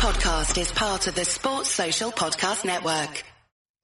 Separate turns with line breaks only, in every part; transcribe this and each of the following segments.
podcast is part of the Sports Social Podcast Network.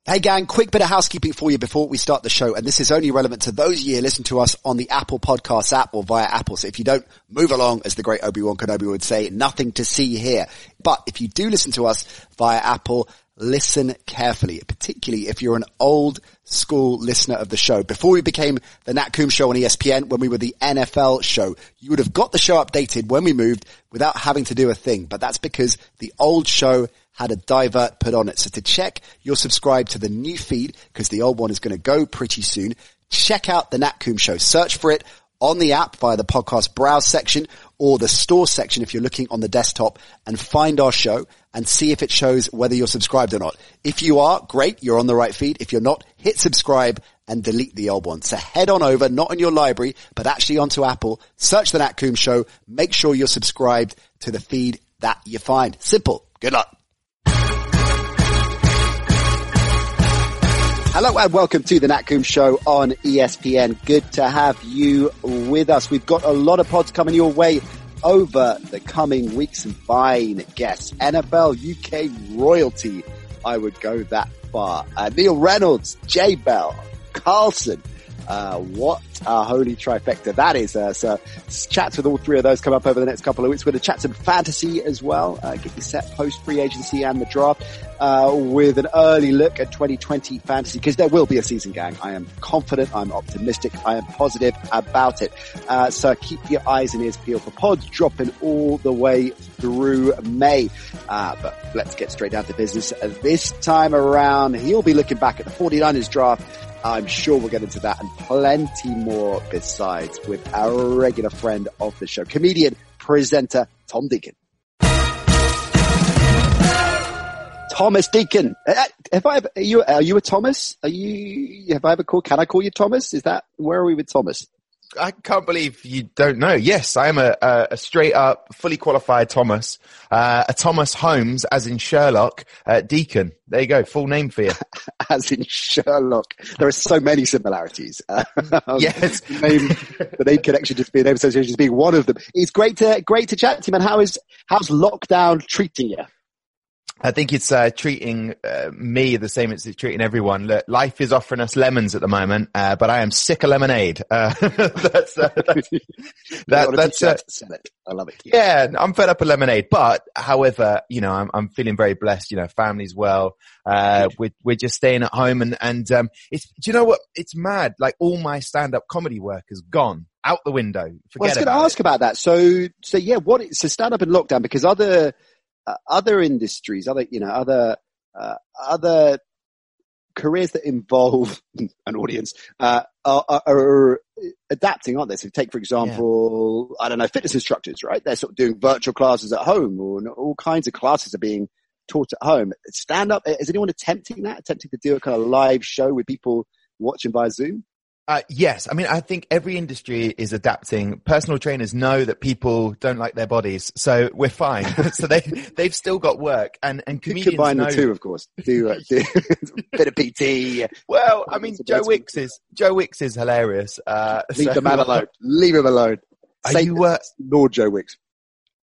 Hey gang, quick bit of housekeeping for you before we start the show. And this is only relevant to those of you listen to us on the Apple Podcasts app or via Apple. So if you don't move along, as the great Obi-Wan Kenobi would say, nothing to see here. But if you do listen to us via Apple, listen carefully, particularly if you're an old school listener of the show. Before we became the Nat Coombs show on ESPN, when we were the NFL show, you would have got the show updated when we moved without having to do a thing. But that's because the old show had a divert put on it. So to check, you're subscribed to the new feed because the old one is going to go pretty soon. Check out the Nat Coombs show. Search for it on the app via the podcast browse section or the store section if you're looking on the desktop and find our show and see if it shows whether you're subscribed or not. If you are, great, you're on the right feed. If you're not, hit subscribe and delete the old one. So head on over, not in your library, but actually onto Apple, search the Nat Coombs show, make sure you're subscribed to the feed that you find. Simple. Good luck. Hello and welcome to the Nat Coombs Show on ESPN. Good to have you with us. We've got a lot of pods coming your way over the coming weeks and fine guests. NFL UK royalty. I would go that far. Uh, Neil Reynolds, J Bell, Carlson, uh, what a holy trifecta that is. Uh, so chats with all three of those come up over the next couple of weeks. We're going to chat some fantasy as well. Uh, get you set post free agency and the draft, uh, with an early look at 2020 fantasy because there will be a season gang. I am confident. I'm optimistic. I am positive about it. Uh, so keep your eyes and ears peeled for pods dropping all the way through May. Uh, but let's get straight down to business. This time around, he'll be looking back at the 49ers draft I'm sure we'll get into that and plenty more besides with our regular friend of the show, comedian, presenter, Tom Deacon. Thomas Deacon. Have I ever, are you, are you a Thomas? Are you, have I ever called, can I call you Thomas? Is that, where are we with Thomas?
I can't believe you don't know. Yes, I am a, a, a straight up, fully qualified Thomas, uh, a Thomas Holmes, as in Sherlock, uh, Deacon. There you go, full name for you.
as in Sherlock. There are so many similarities. Um,
yes,
the name, the name connection just being name association just being one of them. It's great to great to chat to you, man. How is how's lockdown treating you?
I think it's uh, treating uh, me the same as it's treating everyone. Look, life is offering us lemons at the moment, uh, but I am sick of lemonade. Uh, that's uh, that's,
that, that's uh, I love it.
Yeah, I'm fed up with lemonade. But however, you know, I'm, I'm feeling very blessed. You know, family's well. we're we're just staying at home, and and um, it's do you know what? It's mad. Like all my stand up comedy work is gone out the window. Forget
well, I was
going to
ask
it.
about that. So so yeah, what so stand up in lockdown because other uh, other industries, other you know, other uh, other careers that involve an audience uh, are, are, are, adapting, aren't they? So take, for example, yeah. I don't know, fitness instructors, right? They're sort of doing virtual classes at home or all kinds of classes are being taught at home. Stand up, is anyone attempting that? Attempting to do a kind of live show with people watching via Zoom?
Uh, yes, I mean, I think every industry is adapting. Personal trainers know that people don't like their bodies, so we're fine. so they they've still got work, and and comedians
combine
know,
the two, of course. Do, uh, do bit of PT.
Well, I mean, Joe Wicks is Joe Wicks is hilarious. Uh,
Leave
so,
the man alone. Leave him alone.
Are
Say
you, uh,
Lord Joe Wicks?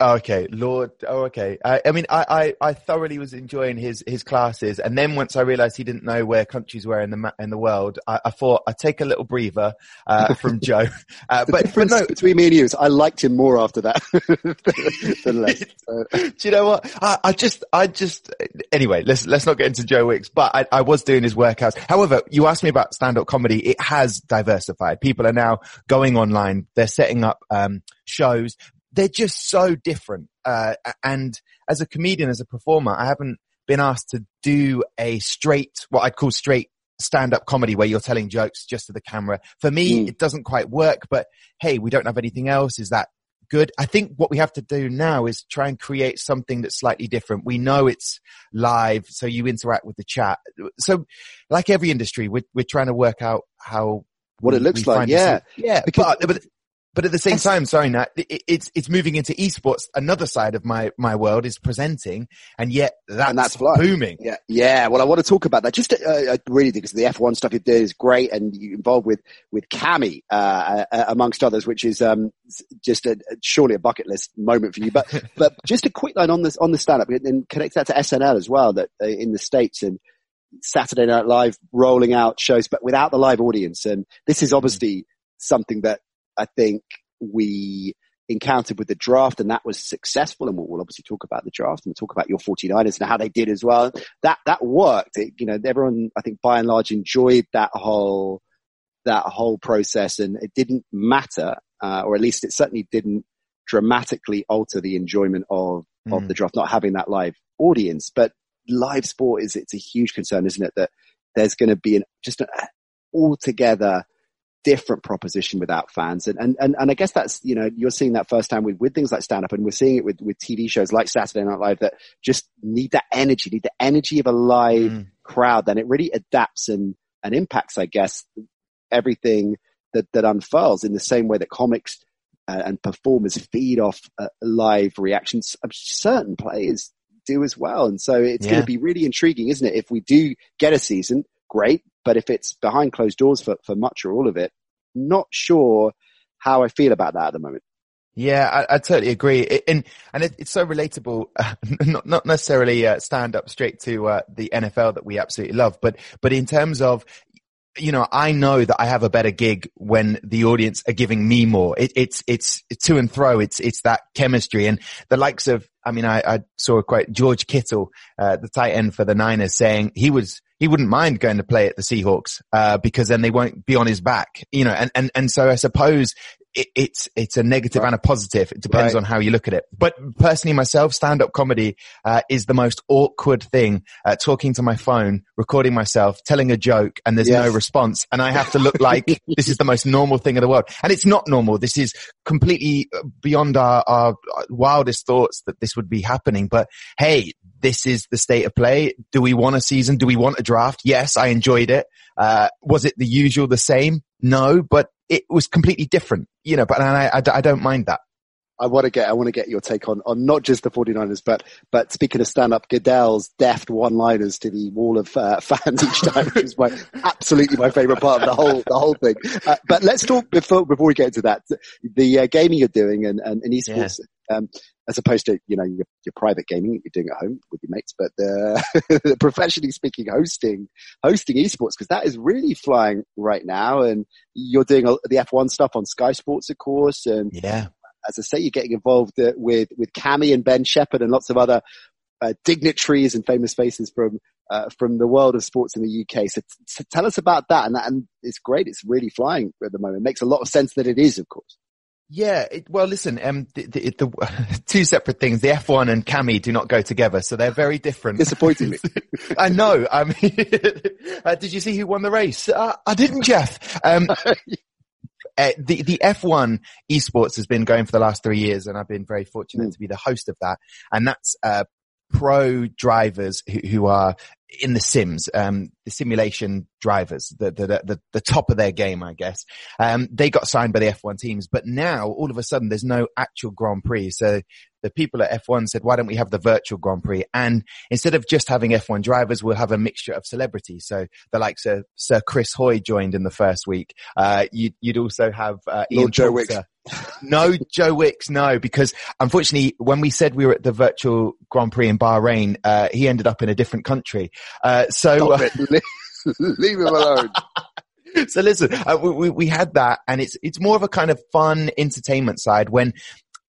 Okay, Lord. Oh, okay. I, I mean, I, I, I, thoroughly was enjoying his, his classes, and then once I realised he didn't know where countries were in the ma- in the world, I, I thought I'd take a little breather uh, from Joe. Uh,
the
but, but no,
between me and you is I liked him more after that than less.
Do you know what? I, I just, I just. Anyway, let's let's not get into Joe Wicks, but I, I was doing his workouts. However, you asked me about stand-up comedy. It has diversified. People are now going online. They're setting up um, shows they're just so different. Uh, and as a comedian, as a performer, I haven't been asked to do a straight, what I'd call straight stand-up comedy where you're telling jokes just to the camera. For me,
Mm.
it doesn't quite work, but hey, we don't have anything else. Is that good? I think what we have to do now is try and create something that's slightly different. We know it's live, so you interact with the chat. So like every industry, we're, we're trying to work out how
What it looks like, yeah.
Yeah.
Because-
but, but But at the same time, sorry, Nat, it, it's it's moving into esports. Another side of my my world is presenting, and yet that's,
and that's
booming.
Yeah, yeah. Well, I want to talk about that. Just uh, I really because the F1 stuff you do is great, and you're involved with with Kammy uh, uh, amongst others, which is um, just a, surely a bucket list moment for you. But but just a quick line on this on the stand up and connect that to SNL as well. That uh, in the states and Saturday Night Live rolling out shows, but without the live audience, and this is obviously something that I think we encountered with the draft and that was successful. And we'll, we'll, obviously talk about the draft and we'll talk about your 49ers and how they did as well. That, that worked. It, you know, everyone, I think by and large enjoyed that whole, that whole process and it didn't matter, uh, or at least it certainly didn't dramatically alter the enjoyment of, mm. of the draft, not having that live audience. But live sport is, it's a huge concern, isn't it? That there's going to be an, just an altogether different proposition without fans. And, and, and, and I guess that's, you know, you're seeing that firsthand with, with things like stand up and we're seeing it with, with TV shows like Saturday Night Live that just need that energy, need the energy of a live mm. crowd. Then it really adapts and, and impacts, I guess, everything that, that unfurls in the same way that comics uh, and performers feed off uh, live reactions. Certain players do as well. And so it's yeah. going to be really intriguing, isn't it? If we do get a season, great. But if it's behind closed doors for, for much or all of it, not sure how I feel about that at the moment.
Yeah, I, I totally agree. It, and and it, it's so relatable, uh, not not necessarily uh, stand up straight to uh, the NFL that we absolutely love, but but in terms of you know, I know that I have a better gig when the audience are giving me more. It, it's, it's to and fro. It's, it's that chemistry and the likes of, I mean, I, I saw a quote, George Kittle, uh, the tight end for the Niners saying he was, he wouldn't mind going to play at the Seahawks, uh, because then they won't be on his back, you know, and, and, and so I suppose it, it's it's a negative right. and a positive. It depends right. on how you look at it. But personally, myself, stand up comedy uh, is the most awkward thing. Uh, talking to my phone, recording myself, telling a joke, and there's yes. no response, and I have to look like this is the most normal thing in the world, and it's not normal. This is completely uh, beyond our, our wildest thoughts that this would be happening. But hey, this is the state of play. Do we want a season? Do we want a draft? Yes, I enjoyed it. Uh, was it the usual, the same? No, but it was completely different, you know, but I, I, I don't mind that.
I want to get, I want to get your take on, on not just the 49ers, but, but speaking of stand up, Goodell's deft one liners to the wall of uh, fans each time, which is my, absolutely my favorite part of the whole, the whole thing. Uh, but let's talk before, before we get into that, the uh, gaming you're doing and, and, and esports. Yeah. Um, as opposed to you know your, your private gaming that you're doing at home with your mates, but the, professionally speaking, hosting hosting esports because that is really flying right now, and you're doing the F1 stuff on Sky Sports, of course, and
yeah.
As I say, you're getting involved uh, with with Kammy and Ben Shephard and lots of other uh, dignitaries and famous faces from uh, from the world of sports in the UK. So, t- so tell us about that, and that, and it's great. It's really flying at the moment. It makes a lot of sense that it is, of course.
Yeah, it, well, listen, um, the, the, the, two separate things. The F1 and Kammy do not go together, so they're very different.
Disappointing me.
I know. I mean, uh, did you see who won the race? Uh, I didn't, Jeff. Um, uh, the the F1 esports has been going for the last three years, and I've been very fortunate mm. to be the host of that. And that's uh, pro drivers who, who, are in the sims, um, the simulation drivers, the, the, the, the, top of their game, I guess. Um, they got signed by the F1 teams, but now all of a sudden there's no actual Grand Prix. So the people at F1 said, why don't we have the virtual Grand Prix? And instead of just having F1 drivers, we'll have a mixture of celebrities. So the likes of Sir Chris Hoy joined in the first week. Uh, you'd, you'd also have, uh,
Lord Joe Wicks.
no, Joe Wicks, no, because unfortunately, when we said we were at the virtual Grand Prix in Bahrain, uh, he ended up in a different country. Uh, so,
uh, leave him alone.
so listen, uh, we, we had that and it's, it's more of a kind of fun entertainment side when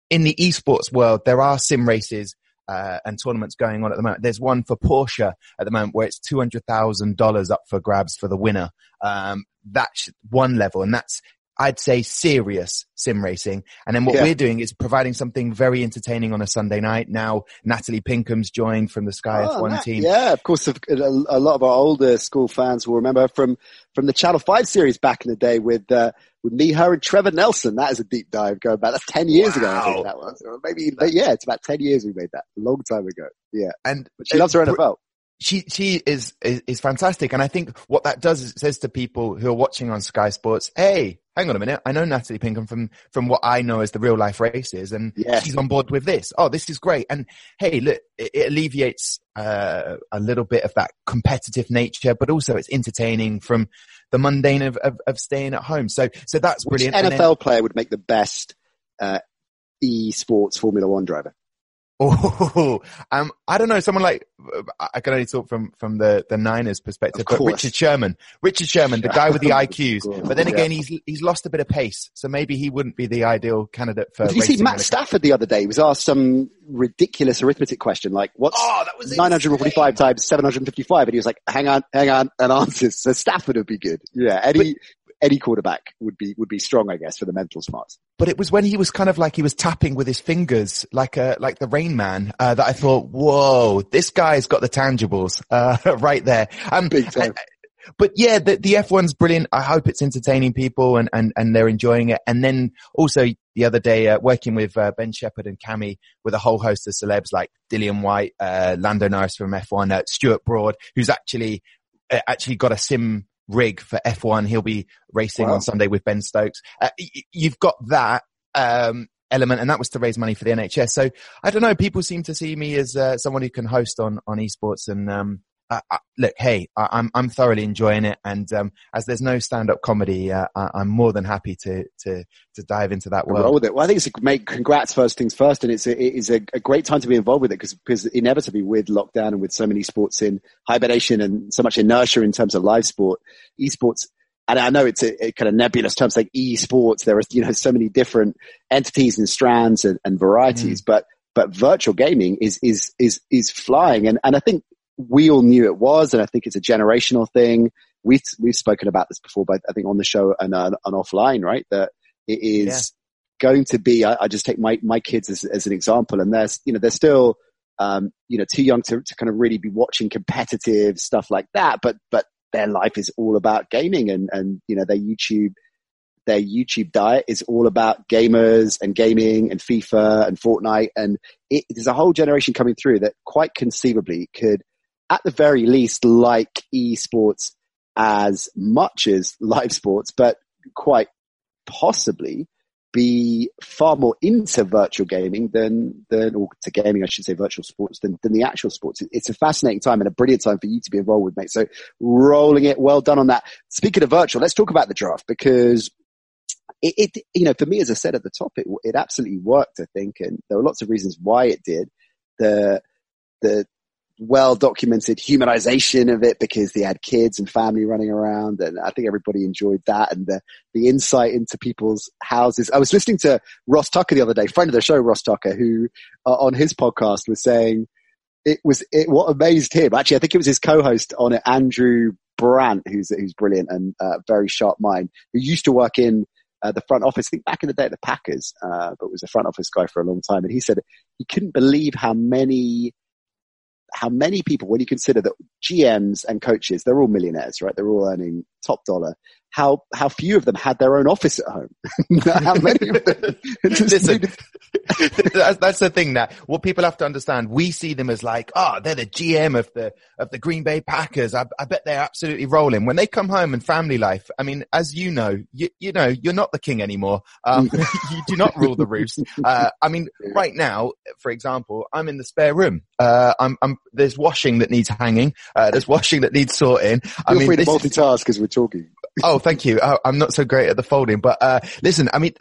in the esports world, there are sim races uh, and tournaments going on at the moment. There's one for Porsche at the moment where it's two hundred thousand dollars up for grabs for the winner. Um, that's one level, and that's I'd say serious sim racing. And then what yeah. we're doing is providing something very entertaining on a Sunday night. Now, Natalie Pinkham's joined from the Sky oh, F1 Nat, team.
Yeah, of course, a, a, lot of our older school fans will remember from, from the Channel 5 series back in the day with, uh, with me, her and Trevor Nelson. That is a deep dive going back. That's 10 years wow. ago, I think that was. Or maybe, but yeah, it's about 10 years we made that. A long time ago. Yeah.
And
she loves her NFL.
She she is, is, is fantastic, and I think what that does is it says to people who are watching on Sky Sports, "Hey, hang on a minute, I know Natalie Pinkham from from what I know as the real life races, and yes. she's on board with this. Oh, this is great. And hey, look, it, it alleviates uh, a little bit of that competitive nature, but also it's entertaining from the mundane of, of, of staying at home. So so that's
Which
brilliant.
NFL then, player would make the best uh, e-sports Formula One driver?
Oh, um, I don't know. Someone like I can only talk from from the the Niners perspective, but Richard Sherman, Richard Sherman, the guy with the IQs. But then again, yeah. he's he's lost a bit of pace, so maybe he wouldn't be the ideal candidate for.
Did you see Matt Stafford the other day? He was asked some ridiculous arithmetic question like, "What's oh, 945 times 755?" And he was like, "Hang on, hang on," and answers. So Stafford would be good. Yeah, Eddie any quarterback would be would be strong, I guess, for the mental smarts.
But it was when he was kind of like he was tapping with his fingers, like a like the Rain Man, uh, that I thought, whoa, this guy's got the tangibles uh, right there. Um, Big time. but yeah, the, the F1's brilliant. I hope it's entertaining people and, and, and they're enjoying it. And then also the other day, uh, working with uh, Ben Shephard and Kammy with a whole host of celebs like Dillian Whyte, uh, Lando Norris from F1, uh, Stuart Broad, who's actually, uh, actually got a sim rig for F1. He'll be racing wow. on Sunday with Ben Stokes. Uh, you've got that, um, element and that was to raise money for the NHS. So I don't know. People seem to see me as, uh, someone who can host on, on esports and, um, uh, look, hey, I, am I'm, I'm thoroughly enjoying it, and um, as there's no stand-up comedy, uh, I, am more than happy to to to dive into that world.
Roll with it. Well, I think it's a great. Congrats, first things first, and it's a, it is a, a great time to be involved with it because because inevitably with lockdown and with so many sports in hibernation and so much inertia in terms of live sport, esports. And I know it's a, a kind of nebulous terms like esports. There are you know so many different entities and strands and, and varieties, mm. but but virtual gaming is is is is flying, and and I think we all knew it was, and I think it's a generational thing. We've we've spoken about this before, but I think on the show and uh, and offline, right? That it is yeah. going to be. I, I, just take my my kids as as an example, and there's you know they're still um, you know too young to to kind of really be watching competitive stuff like that, but but their life is all about gaming, and and you know their YouTube their YouTube diet is all about gamers and gaming and FIFA and Fortnite. And it, there's a whole generation coming through that quite conceivably could at the very least like esports as much as live sports, but quite possibly be far more into virtual gaming than, than, or to gaming, I should say virtual sports than, than the actual sports. It's a fascinating time and a brilliant time for you to be involved with, mate. So rolling it, well done on that. Speaking of virtual, let's talk about the draft because it, it you know, for me, as I said at the top, it, it absolutely worked, I think. And there were lots of reasons why it did. The, the, well documented humanization of it because they had kids and family running around and I think everybody enjoyed that and the, the insight into people's houses. I was listening to Ross Tucker the other day, friend of the show, Ross Tucker, who uh, on his podcast was saying it was, it, what amazed him. Actually, I think it was his co-host on it, Andrew Brandt, who's, who's brilliant and uh, very sharp mind, who used to work in uh, the front office, I think back in the day at the Packers, uh, but was a front office guy for a long time. And he said he couldn't believe how many how many people, when you consider that GMs and coaches, they're all millionaires, right? They're all earning top dollar. How, how few of them had their own office at home? how many of them?
Listen, that's, that's the thing that what people have to understand. We see them as like, oh, they're the GM of the, of the Green Bay Packers. I, I bet they're absolutely rolling. When they come home and family life, I mean, as you know, you, you know, you're not the king anymore. Um, you do not rule the roost. Uh, I mean, right now, for example, I'm in the spare room. Uh, I'm, I'm, there's washing that needs hanging. Uh, there's washing that needs sorting.
I Feel mean, free to multitask as we're talking.
oh, thank you. I, am not so great at the folding, but, uh, listen, I mean,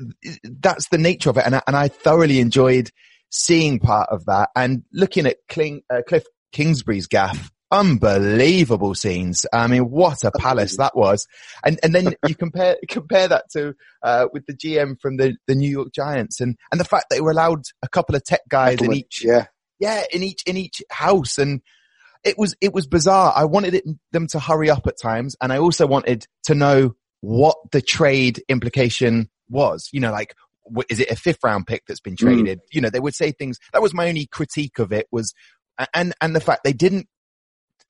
that's the nature of it. And I, and I thoroughly enjoyed seeing part of that and looking at Kling, uh, Cliff Kingsbury's gaff. Unbelievable scenes. I mean, what a palace that was. And, and then you compare, compare that to, uh, with the GM from the, the New York Giants and, and the fact that they were allowed a couple of tech guys in each,
yeah
yeah, in each, in each house. And it was, it was bizarre. I wanted it, them to hurry up at times. And I also wanted to know what the trade implication was, you know, like, is it a fifth round pick that's been mm. traded? Mm. You know, they would say things. That was my only critique of it was, and, and the fact they didn't,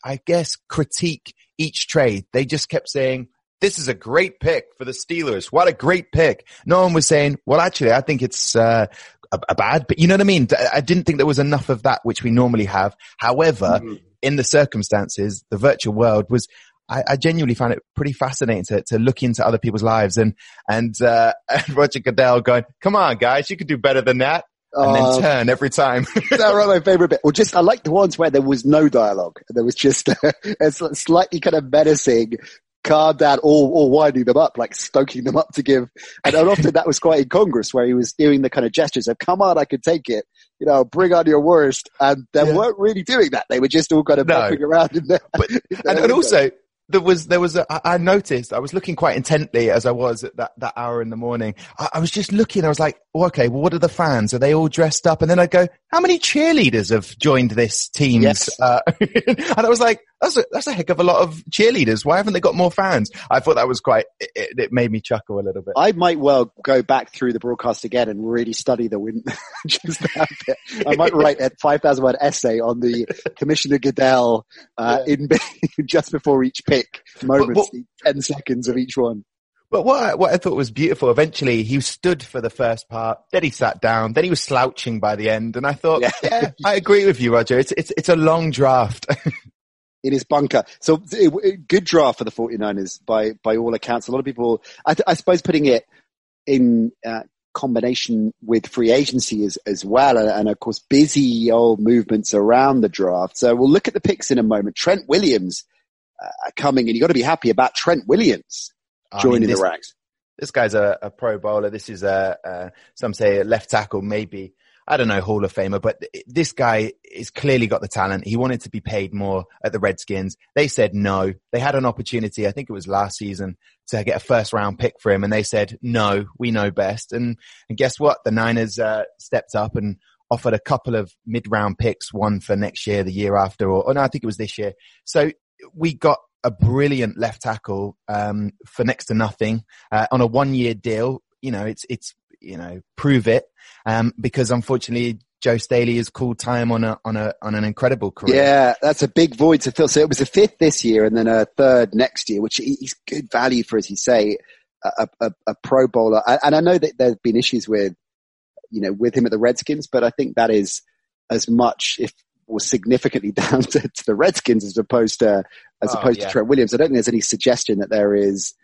I guess, critique each trade. They just kept saying, this is a great pick for the Steelers. What a great pick. No one was saying, well, actually, I think it's, uh, a, a bad, but you know what I mean? I didn't think there was enough of that, which we normally have. However, mm-hmm. In the circumstances, the virtual world was, I, I, genuinely found it pretty fascinating to, to look into other people's lives and, and, uh, Roger Goodell going, come on guys, you could do better than that. And then uh, turn every time.
That's my favorite bit. Or just, I like the ones where there was no dialogue. There was just a slightly kind of menacing calm down or, or winding them up, like stoking them up to give. And often that was quite incongruous where he was doing the kind of gestures of, come on, I could take it. You know, bring on your worst. And they yeah. weren't really doing that. They were just all kind of no. around in there.
But, and, and also, there was there was a, I noticed I was looking quite intently as I was at that, that hour in the morning. I, I was just looking. I was like, oh, okay, well, what are the fans? Are they all dressed up? And then I go, how many cheerleaders have joined this team?
Yes. Uh,
and I was like, that's a, that's a heck of a lot of cheerleaders. Why haven't they got more fans? I thought that was quite, it, it made me chuckle a little bit.
I might well go back through the broadcast again and really study the win. just that bit. I might write a 5,000 word essay on the Commissioner Goodell, uh, yeah. in just before each pick moments, but, but, 10 seconds of each one.
But what I, what I thought was beautiful, eventually he stood for the first part, then he sat down, then he was slouching by the end, and I thought, yeah, yeah I agree with you, Roger. It's it's it's a long draft.
in his bunker. So good draft for the 49ers by, by all accounts. A lot of people, I, I suppose putting it in uh, combination with free agency as, as well. And, and, of course, busy old movements around the draft. So we'll look at the picks in a moment. Trent Williams uh, coming and you've got to be happy about Trent Williams joining I mean, this, the ranks.
This guy's a, a, pro bowler. This is a, a, some say a left tackle, maybe. I don't know, Hall of Famer, but this guy is clearly got the talent. He wanted to be paid more at the Redskins. They said no. They had an opportunity. I think it was last season to get a first round pick for him. And they said, no, we know best. And, and guess what? The Niners, uh, stepped up and offered a couple of mid round picks, one for next year, the year after, or, or no, I think it was this year. So we got a brilliant left tackle um, for next to nothing uh, on a one year deal. You know, it's it's you know prove it um, because unfortunately Joe Staley has called time on a on a on an incredible career.
Yeah, that's a big void to fill. So it was a fifth this year and then a third next year, which is good value for, as you say, a, a, a Pro Bowler. And I know that there's been issues with you know with him at the Redskins, but I think that is as much, if was significantly down to, to, the Redskins as opposed to as oh, opposed yeah. to Trent Williams. I don't think there's any suggestion that there is.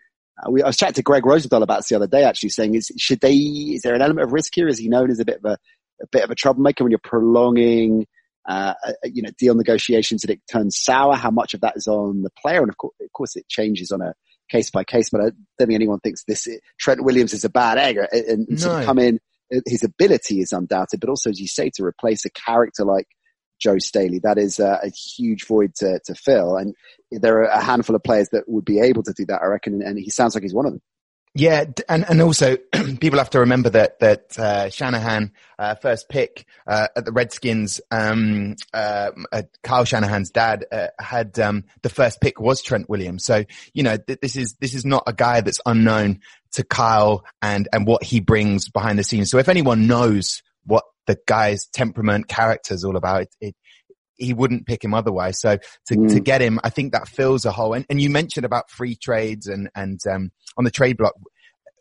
We, I was chatting to Greg Rosenthal about this the other day, actually saying, is should they? Is there an element of risk here? Is he known as a bit of a, a bit of a troublemaker when you're prolonging, uh, uh you know, deal negotiations and it turns sour? How much of that is on the player? And of course, of course, it changes on a case by case. But I don't think anyone thinks this Trent Williams is a bad egg and, and no. sort of come in. His ability is undoubted, but also, as you say, to replace a character like Joe Staley. That is a, a huge void to, to fill. And there are a handful of players that would be able to do that, I reckon. And he sounds like he's one of them.
Yeah, and and also people have to remember that that uh, Shanahan uh, first pick uh, at the Redskins, um, uh, uh, Kyle Shanahan's dad uh, had um, the first pick was Trent Williams. So you know th- this is this is not a guy that's unknown to Kyle and and what he brings behind the scenes. So if anyone knows what the guy's temperament, character is all about. It, it, he wouldn't pick him otherwise. So to, mm. to get him, I think that fills a hole. And, and you mentioned about free trades and, and, um, on the trade block,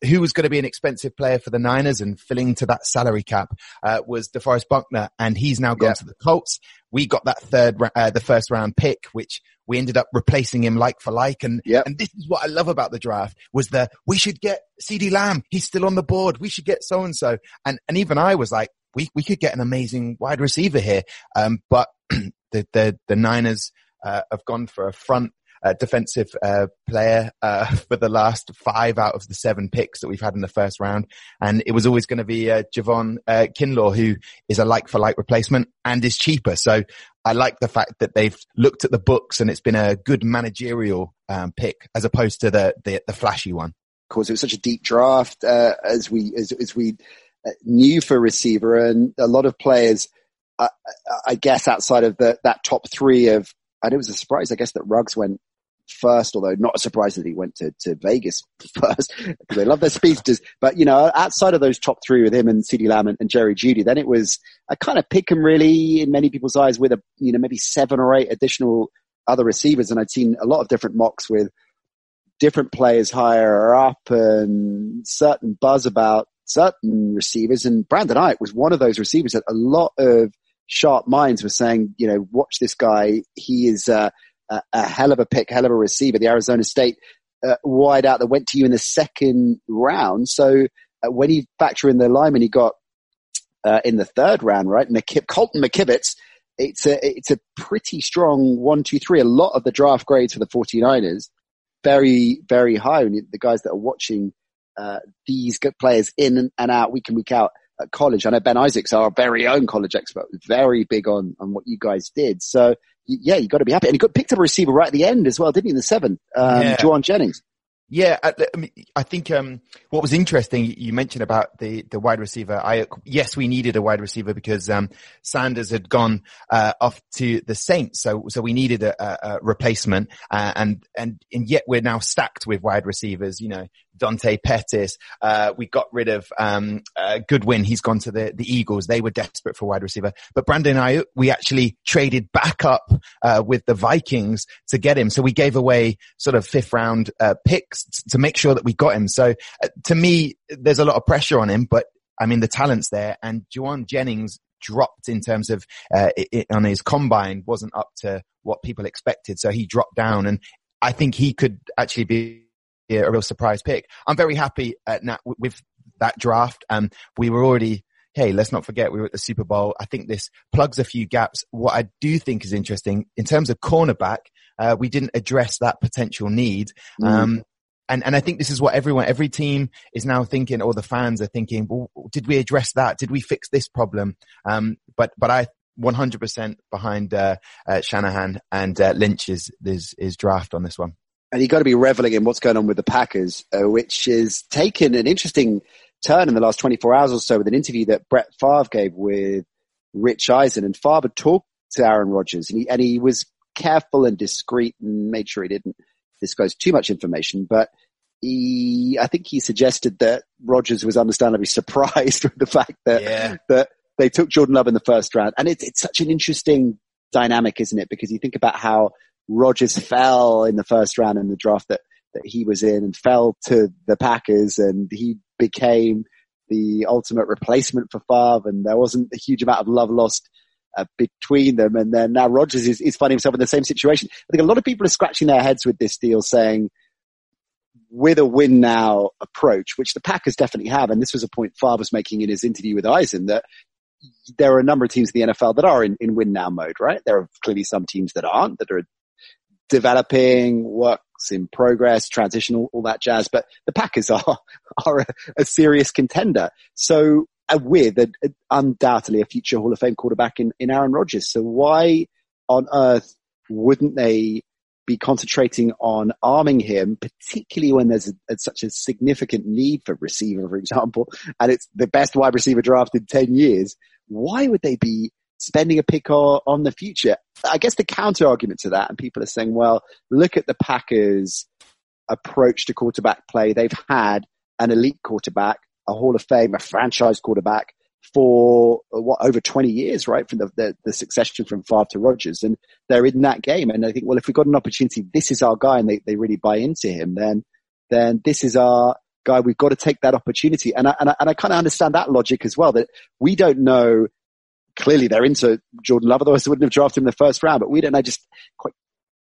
who was going to be an expensive player for the Niners and filling to that salary cap, uh, was DeForest Buckner. And he's now gone to the Colts. We got that third, uh, the first round pick, which we ended up replacing him like for like. And, yep. and this is what I love about the draft was the, we should get CeeDee Lamb. He's still on the board. We should get so and so. And, and even I was like, we, we could get an amazing wide receiver here. Um, but the, the, the Niners, uh, have gone for a front, uh, defensive, uh, player, uh, for the last five out of the seven picks that we've had in the first round. And it was always going to be, uh, Javon, uh, Kinlaw, who is a like for like replacement and is cheaper. So I like the fact that they've looked at the books and it's been a good managerial, um, pick as opposed to the, the, the flashy one.
Of course, it was such a deep draft, uh, as we, as, as we, knew for receiver and a lot of players, I guess outside of the, that top three of, and it was a surprise, I guess that Ruggs went first, although not a surprise that he went to, to Vegas first because they love their speedsters. But, you know, outside of those top three with him and CeeDee Lamb and, and Jerry Jeudy, then it was a kind of pick and really in many people's eyes with a, you know, maybe seven or eight additional other receivers. And I'd seen a lot of different mocks with different players higher up and certain buzz about certain receivers, and Brandon Aiyuk was one of those receivers that a lot of sharp minds were saying, you know, watch this guy. He is uh, a, a, hell of a pick, hell of a receiver. The Arizona State uh, wide out that went to you in the second round. So uh, when you factor in the lineman he got uh, in the third round, right? McKib- Colton McKivitz, it's a, it's a pretty strong one, two, three. A lot of the draft grades for the 49ers, very, very high. And the guys that are watching uh, these good players in and out, week in, week out at college. I know Ben Isaacs, our very own college expert, very big on, on what you guys did. So yeah, you got to be happy. And he got picked up a receiver right at the end as well, didn't he? In the seventh, um, yeah. Jauan Jennings.
Yeah, I, I think um, what was interesting, you mentioned about the the wide receiver. I yes, we needed a wide receiver because um, Sanders had gone uh, off to the Saints, so so we needed a, a, a replacement, uh, and and and yet we're now stacked with wide receivers. You know, Dante Pettis. Uh, we got rid of um, uh, Goodwin. He's gone to the, the Eagles. They were desperate for wide receiver. But Brandon Aiyuk, we actually traded back up uh, with the Vikings to get him. So we gave away sort of fifth round uh, picks to make sure that we got him. So uh, to me, there's a lot of pressure on him, but I mean, the talent's there. And Jauan Jennings dropped in terms of uh, it, it, on his combine wasn't up to what people expected. So he dropped down and I think he could actually be a real surprise pick. I'm very happy at uh, with that draft. Um, we were already, hey, let's not forget we were at the Super Bowl. I think this plugs a few gaps. What I do think is interesting in terms of cornerback, uh, we didn't address that potential need. Mm. Um, and, and I think this is what everyone, every team is now thinking, or the fans are thinking, well, did we address that? Did we fix this problem? Um, but, but I 100% behind, uh, uh, Shanahan and, uh, Lynch's, his, his draft on this one
and you got to be reveling in what's going on with the Packers, uh, which has taken an interesting turn in the last 24 hours or so with an interview that Brett Favre gave with Rich Eisen. And Favre talked to Aaron Rodgers and he, and he was careful and discreet and made sure he didn't disclose too much information. But he, I think he suggested that Rodgers was understandably surprised with the fact that, yeah. that they took Jordan Love in the first round. And it's, it's such an interesting dynamic, isn't it? Because you think about how Rodgers fell in the first round in the draft that, that he was in and fell to the Packers and he became the ultimate replacement for Favre and there wasn't a huge amount of love lost uh, between them. And then now Rodgers is, is finding himself in the same situation. I think a lot of people are scratching their heads with this deal saying, with a win now approach, which the Packers definitely have, and this was a point Favre was making in his interview with Eisen, that there are a number of teams in the NFL that are in, in win now mode, right? There are clearly some teams that aren't, that are developing, works in progress, transitional, all that jazz. But the Packers are are a, a serious contender. So uh, with a, a, undoubtedly a future Hall of Fame quarterback in, in Aaron Rodgers. So why on earth wouldn't they be concentrating on arming him, particularly when there's a, such a significant need for receiver, for example, and it's the best wide receiver draft in 10 years. Why would they be spending a pick on, on the future. I guess the counter argument to that, and people are saying, well, look at the Packers approach to quarterback play. They've had an elite quarterback, a Hall of Fame, a franchise quarterback for uh, what over 20 years, right? From the, the, the succession from Favre to Rodgers, and they're in that game. And I think, well, if we've got an opportunity, this is our guy and they, they really buy into him, then, then this is our guy. We've got to take that opportunity. And I, and I, and I kind of understand that logic as well, that we don't know clearly they're into Jordan Love, otherwise they wouldn't have drafted him in the first round. But we don't know just quite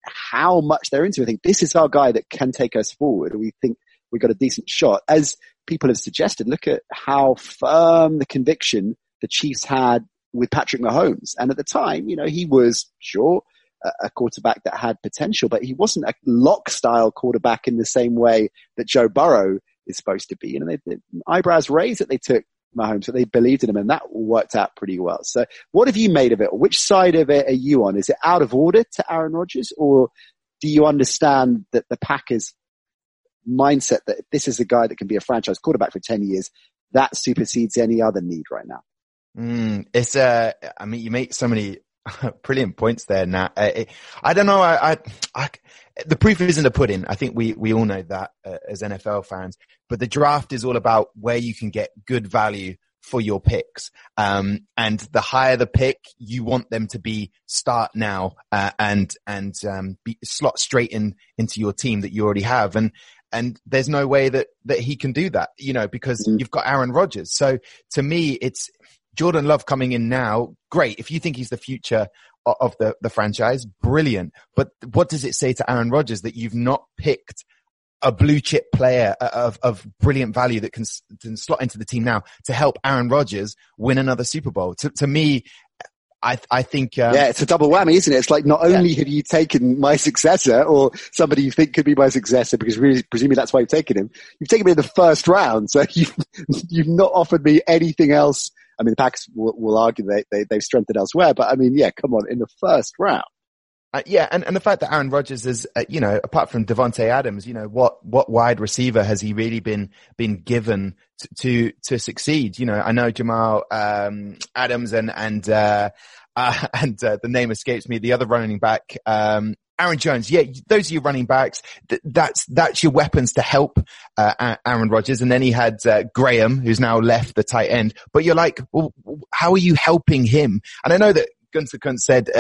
how much they're into. I think this is our guy that can take us forward. We think we got a decent shot. As people have suggested, look at how firm the conviction the Chiefs had with Patrick Mahomes. And at the time, you know, he was sure a quarterback that had potential, but he wasn't a lock style quarterback in the same way that Joe Burrow is supposed to be. You know, they, they eyebrows raised that they took Mahomes, that they believed in him and that worked out pretty well. So what have you made of it? Which side of it are you on? Is it out of order to Aaron Rodgers or do you understand that the Packers mindset that this is a guy that can be a franchise quarterback for 10 years, that supersedes any other need right now?
Mm, it's, uh, I mean, you make so many brilliant points there, Nat. Uh, I don't know. I, I, I, the proof is in the pudding. I think we, we all know that uh, as NFL fans, but the draft is all about where you can get good value for your picks. Um, and the higher the pick, you want them to be start now, uh, and, and, um, be, slot straight in into your team that you already have. And, and there's no way that, that he can do that, you know, because mm. you've got Aaron Rodgers. So to me, it's, Jordan Love coming in now, great. If you think he's the future of the, the franchise, brilliant. But what does it say to Aaron Rodgers that you've not picked a blue chip player of, of brilliant value that can, can slot into the team now to help Aaron Rodgers win another Super Bowl? To, to me, I, I think, um,
yeah, it's a double whammy, isn't it? It's like not only yeah. have you taken my successor or somebody you think could be my successor, because really, presumably that's why you've taken him. You've taken me in the first round, so you've you've not offered me anything else. I mean, the Packers will, will argue they, they they've strengthened elsewhere, but I mean, yeah, come on, in the first round.
Uh, yeah, and, and the fact that Aaron Rodgers is, uh, you know, apart from Davante Adams, you know, what what wide receiver has he really been been given to to, to succeed? You know, I know Jamal um, Adams and and uh, uh and uh, the name escapes me. The other running back, um, Aaron Jones. Yeah, those are your running backs. Th- that's that's your weapons to help uh, Aaron Rodgers. And then he had Graham, who's now left the tight end. But you're like, well, how are you helping him? And I know that Gutekunst said uh,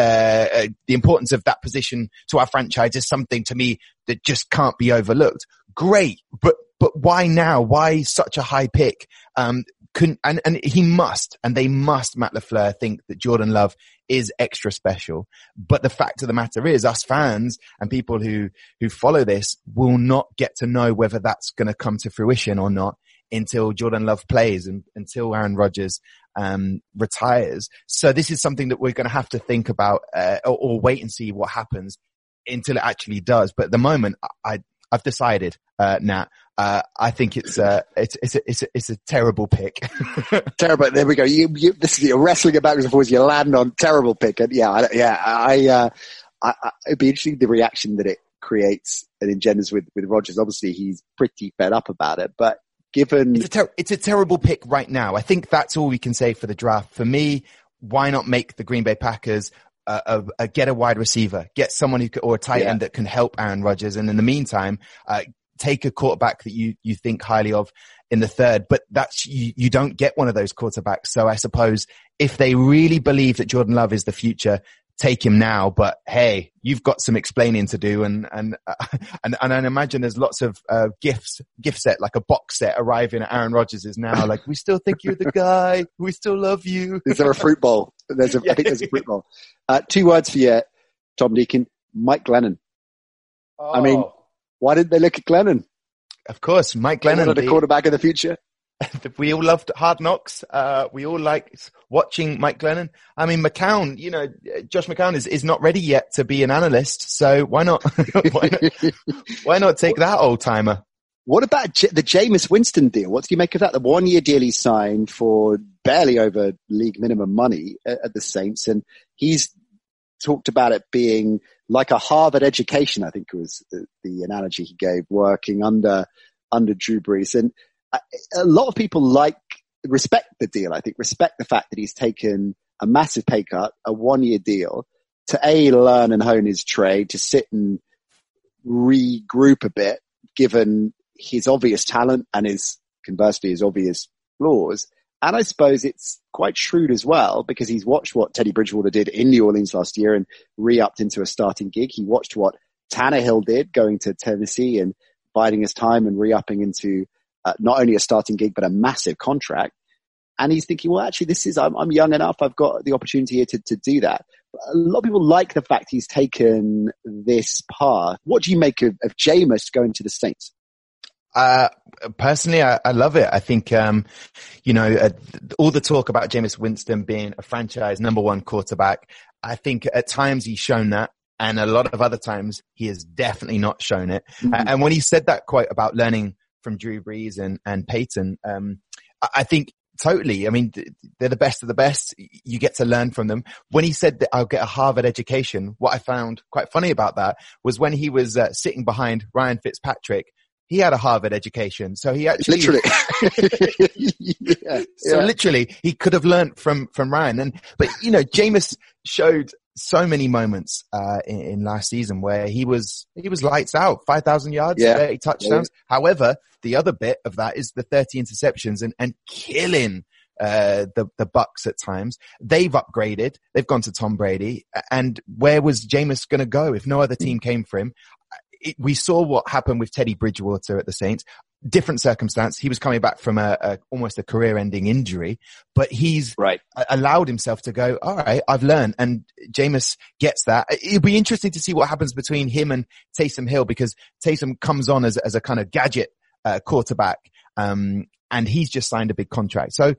uh, the importance of that position to our franchise is something to me that just can't be overlooked. Great, but but why now? Why such a high pick? Um, couldn't, and, and he must, and they must, Matt LaFleur, think that Jordan Love is extra special. But the fact of the matter is, us fans and people who, who follow this will not get to know whether that's going to come to fruition or not until Jordan Love plays and until Aaron Rodgers um, retires. So this is something that we're going to have to think about uh, or, or, wait and see what happens until it actually does. But at the moment, I, I've decided, uh, Nat, uh, I think it's, uh, it's, it's, a, it's, a, it's a terrible pick.
terrible. There we go. You, you, this is, you're wrestling it backwards and forwards. You land on terrible pick. And yeah, I, yeah, I, uh, I, I, it'd be interesting the reaction that it creates and engenders with, with Rodgers. Obviously, he's pretty fed up about it, but given
it's a, ter- it's a terrible pick right now. I think that's all we can say for the draft. For me, why not make the Green Bay Packers uh, get a wide receiver, get someone who could, or a tight yeah. end that can help Aaron Rodgers, and in the meantime, uh, take a quarterback that you you think highly of in the third. But that's you, you don't get one of those quarterbacks. So I suppose if they really believe that Jordan Love is the future, take him now, but hey, you've got some explaining to do. And, and, uh, and, and I imagine there's lots of, uh, gifts, gift set, like a box set arriving at Aaron Rodgers is now like, we still think you're the guy. We still love you.
Is there a fruit bowl? There's a, yeah. I think there's a fruit bowl. Uh, two words for you, Tom Deacon, Mike Glennon. Oh. I mean, oh. why didn't they look at Glennon?
Of course, Mike Glennon.
The quarterback of the future.
we all loved Hard Knocks. Uh, we all liked watching Mike Glennon. I mean, McCown, you know, Josh McCown is, is not ready yet to be an analyst. So why not, why not, why not take that old timer?
What about J- the Jameis Winston deal? What do you make of that? The one year deal he signed for barely over league minimum money at, at the Saints. And he's talked about it being like a Harvard education, I think was the, the analogy he gave, working under, under Drew Brees. And a lot of people like respect the deal. I think respect the fact that he's taken a massive pay cut, a one year deal to a learn and hone his trade, to sit and regroup a bit, given his obvious talent and his conversely his obvious flaws. And I suppose it's quite shrewd as well because he's watched what Teddy Bridgewater did in New Orleans last year and re-upped into a starting gig. He watched what Tannehill did going to Tennessee and biding his time and re-upping into uh, not only a starting gig, but a massive contract. And he's thinking, well, actually, this is, I'm, I'm young enough. I've got the opportunity here to, to do that. But a lot of people like the fact he's taken this path. What do you make of, of Jameis going to the Saints?
Uh, personally, I, I, love it. I think, um, you know, uh, all the talk about Jameis Winston being a franchise number one quarterback, I think at times he's shown that. And a lot of other times he has definitely not shown it. Mm-hmm. And when he said that quote about learning from Drew Brees and, and Payton. Um, I think totally. I mean, they're the best of the best. You get to learn from them. When he said that I'll get a Harvard education, what I found quite funny about that was when he was uh, sitting behind Ryan Fitzpatrick, he had a Harvard education. So he actually
literally,
yeah, so yeah. literally he could have learned from, from Ryan. And, but you know, Jameis showed so many moments uh, in, in, last season where he was he was lights out, five thousand yards, yeah. thirty touchdowns. Yeah. However, the other bit of that is the thirty interceptions and and killing uh, the the Bucs at times. They've upgraded. They've gone to Tom Brady. And where was Jameis going to go if no other team came for him? It, we saw what happened with Teddy Bridgewater at the Saints. Different circumstance. He was coming back from a, a almost a career ending injury, but he's
right.
allowed himself to go, all right, I've learned. And Jameis gets that. It'll be interesting to see what happens between him and Taysom Hill because Taysom comes on as, as a kind of gadget uh, quarterback. Um, and he's just signed a big contract. So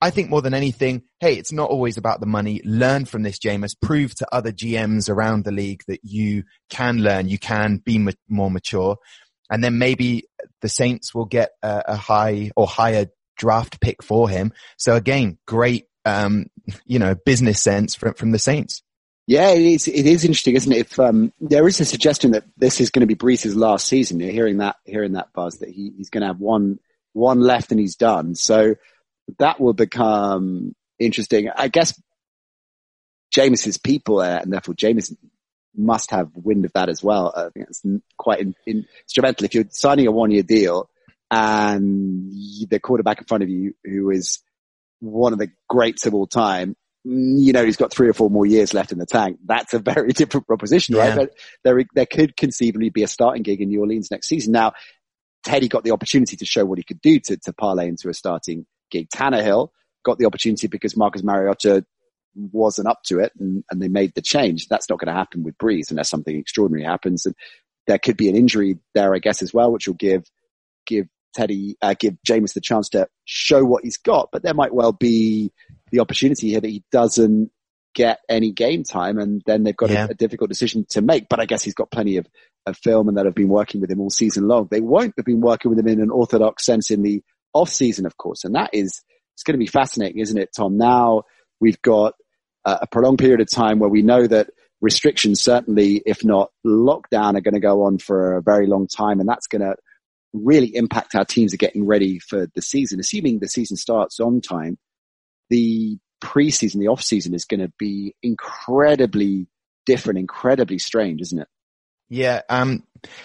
I think more than anything, hey, it's not always about the money. Learn from this, Jameis. Prove to other GMs around the league that you can learn, you can be ma- more mature. And then maybe the Saints will get a, a, high or higher draft pick for him. So again, great, um, you know, business sense from, from the Saints.
Yeah, it is. It is interesting, isn't it? If um, there is a suggestion that this is going to be Brees's last season, you're hearing that, hearing that buzz that he, he's going to have one, one left and he's done. So that will become interesting. I guess Jameis's people uh, and therefore Jameis must have wind of that as well. I think it's quite in, in, instrumental. If you're signing a one year deal and the quarterback in front of you who is one of the greats of all time, you know, he's got three or four more years left in the tank. That's a very different proposition, yeah. right? But there, there could conceivably be a starting gig in New Orleans next season. Now, Teddy got the opportunity to show what he could do to, to parlay into a starting gig. Tannehill got the opportunity because Marcus Mariota wasn't up to it and, and they made the change. That's not going to happen with Brees unless something extraordinary happens. And there could be an injury there, I guess, as well, which will give, give Teddy, uh, give James the chance to show what he's got. But there might well be the opportunity here that he doesn't get any game time and then they've got yeah. a, a, difficult decision to make. But I guess he's got plenty of, of film and that have been working with him all season long. They won't have been working with him in an orthodox sense in the off season, of course. And that is, it's going to be fascinating, isn't it, Tom? Now we've got a prolonged period of time where we know that restrictions, certainly, if not lockdown, are going to go on for a very long time. And that's going to really impact how teams are getting ready for the season. Assuming the season starts on time, the preseason, the off season is going to be incredibly different, incredibly strange, isn't it?
Yeah. Um,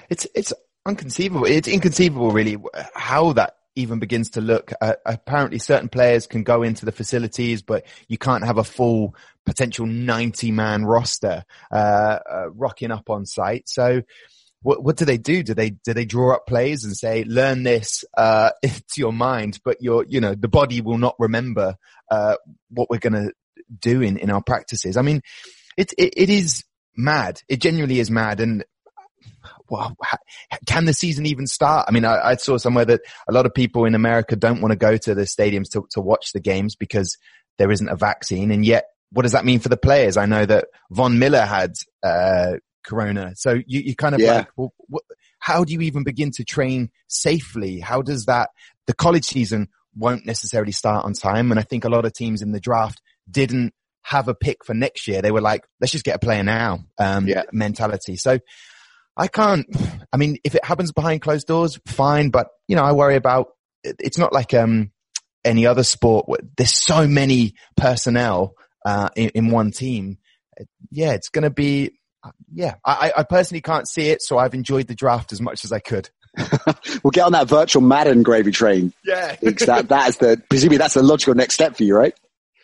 it's, it's unconceivable. It's inconceivable really how that even begins to look. Uh, apparently certain players can go into the facilities, but you can't have a full potential 90 man roster, uh, uh, rocking up on site. So, what, what do they do? Do they, do they draw up plays and say, learn this, uh, to your mind, but your, you know, the body will not remember, uh, what we're going to do in, in our practices. I mean, it, it, it is mad. It genuinely is mad. And well, can the season even start? I mean, I, I, saw somewhere that a lot of people in America don't want to go to the stadiums to, to watch the games because there isn't a vaccine. And yet, what does that mean for the players? I know that Von Miller had, uh, Corona. So you, you kind of yeah. like, well, what, how do you even begin to train safely? How does that, the college season won't necessarily start on time. And I think a lot of teams in the draft didn't have a pick for next year. They were like, let's just get a player now, um, yeah. mentality. So I can't, I mean, if it happens behind closed doors, fine. But, you know, I worry about, it's not like, um, any other sport. There's so many personnel, uh, in, in one team. Yeah, it's going to be, yeah, I, I personally can't see it. So I've enjoyed the draft as much as I could.
we'll get on that virtual Madden gravy train.
Yeah.
that, that is the, presumably that's the logical next step for you, right?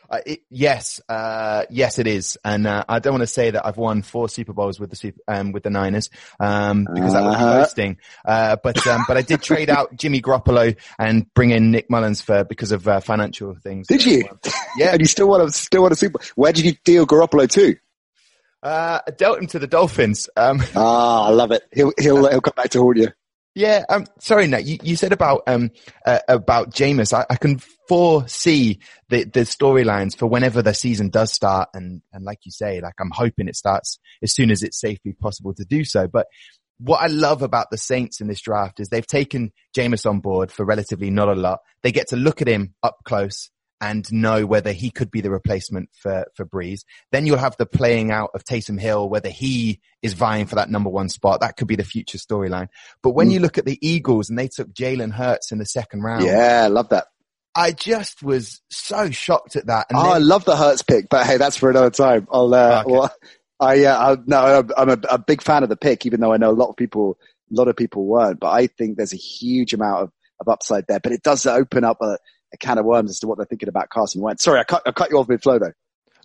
Uh, it, yes, uh, yes, it is, and uh, I don't want to say that I've won four Super Bowls with the super, um, with the Niners um, because that would be uh-huh. boasting. Uh, but um, but I did trade out Jimmy Garoppolo and bring in Nick Mullens for because of uh, financial things.
Did you? Yeah, and you still want to still want a Super? Where did you deal Garoppolo to?
Uh, I dealt him to the Dolphins. Um,
ah, I love it. He'll he'll he'll come back to haunt you.
Yeah, um, sorry, Nat, you, you said about, um, uh, about Jameis. I, I, can foresee the, the storylines for whenever the season does start. And, and like you say, like I'm hoping it starts as soon as it's safely possible to do so. But what I love about the Saints in this draft is they've taken Jameis on board for relatively not a lot. They get to look at him up close and know whether he could be the replacement for, for Brees. Then you'll have the playing out of Taysom Hill, whether he is vying for that number one spot. That could be the future storyline. But when mm. you look at the Eagles and they took Jalen Hurts in the second round.
Yeah, I love that.
I just was so shocked at that.
And oh, then, I love the Hurts pick, but hey, that's for another time. I'll, uh, okay. well, I, uh, I, no, I'm a, a big fan of the pick, even though I know a lot of people, a lot of people weren't, but I think there's a huge amount of, of upside there, but it does open up a, a can of worms as to what they're thinking about Carson Wentz. Sorry, I cut, I cut you off mid flow though.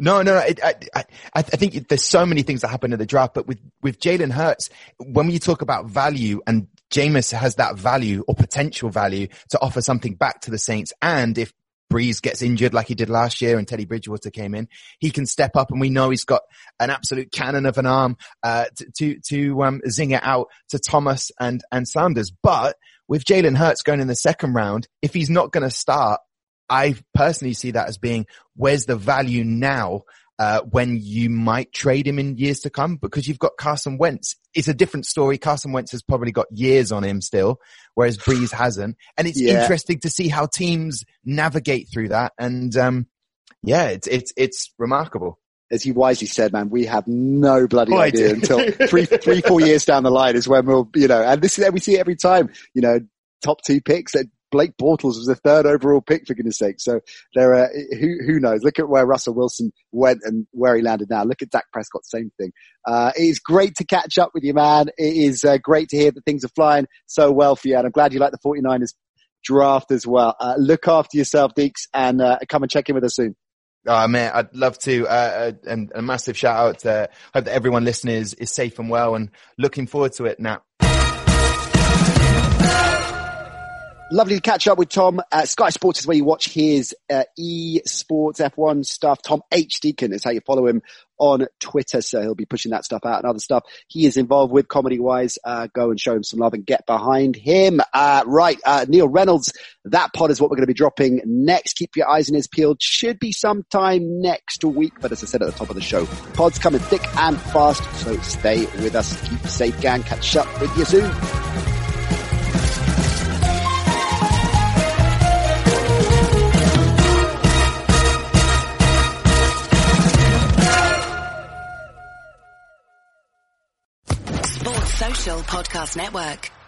No, no, no. I, I, I think there's so many things that happen in the draft, but with, with Jalen Hurts, when we talk about value and Jameis has that value or potential value to offer something back to the Saints. And if Brees gets injured like he did last year and Teddy Bridgewater came in, he can step up and we know he's got an absolute cannon of an arm, uh, to, to, to um, zing it out to Thomas and, and Sanders. But with Jalen Hurts going in the second round, if he's not going to start, I personally see that as being where's the value now uh, when you might trade him in years to come because you've got Carson Wentz. It's a different story. Carson Wentz has probably got years on him still, whereas Brees hasn't. And it's yeah. interesting to see how teams navigate through that. And, um, yeah, it's, it's, it's remarkable
as you wisely said, man, we have no bloody idea until three, three, four years down the line is when we'll, you know, and this is, we see every time, you know, top two picks that Blake Bortles was the third overall pick for goodness sake. So there are, who, who knows? Look at where Russell Wilson went and where he landed now. Look at Dak Prescott, same thing. Uh, it is great to catch up with you, man. It is uh, great to hear that things are flying so well for you. And I'm glad you like the 49ers draft as well. Uh, look after yourself, Deeks, and uh, come and check in with us soon.
Oh man, I'd love to, uh, uh, and a massive shout out to, hope that everyone listening is, is safe and well and looking forward to it now.
Lovely to catch up with Tom. Uh, Sky Sports is where you watch his uh, e-sports F1 stuff. Tom H. Deacon is how you follow him on Twitter. So he'll be pushing that stuff out and other stuff he is involved with comedy wise. Uh, go and show him some love and get behind him. Uh, right. Uh, Neil Reynolds. That pod is what we're going to be dropping next. Keep your eyes and ears peeled. Should be sometime next week. But as I said at the top of the show, pod's coming thick and fast. So stay with us. Keep safe, gang. Catch up with you soon.
Podcast Network.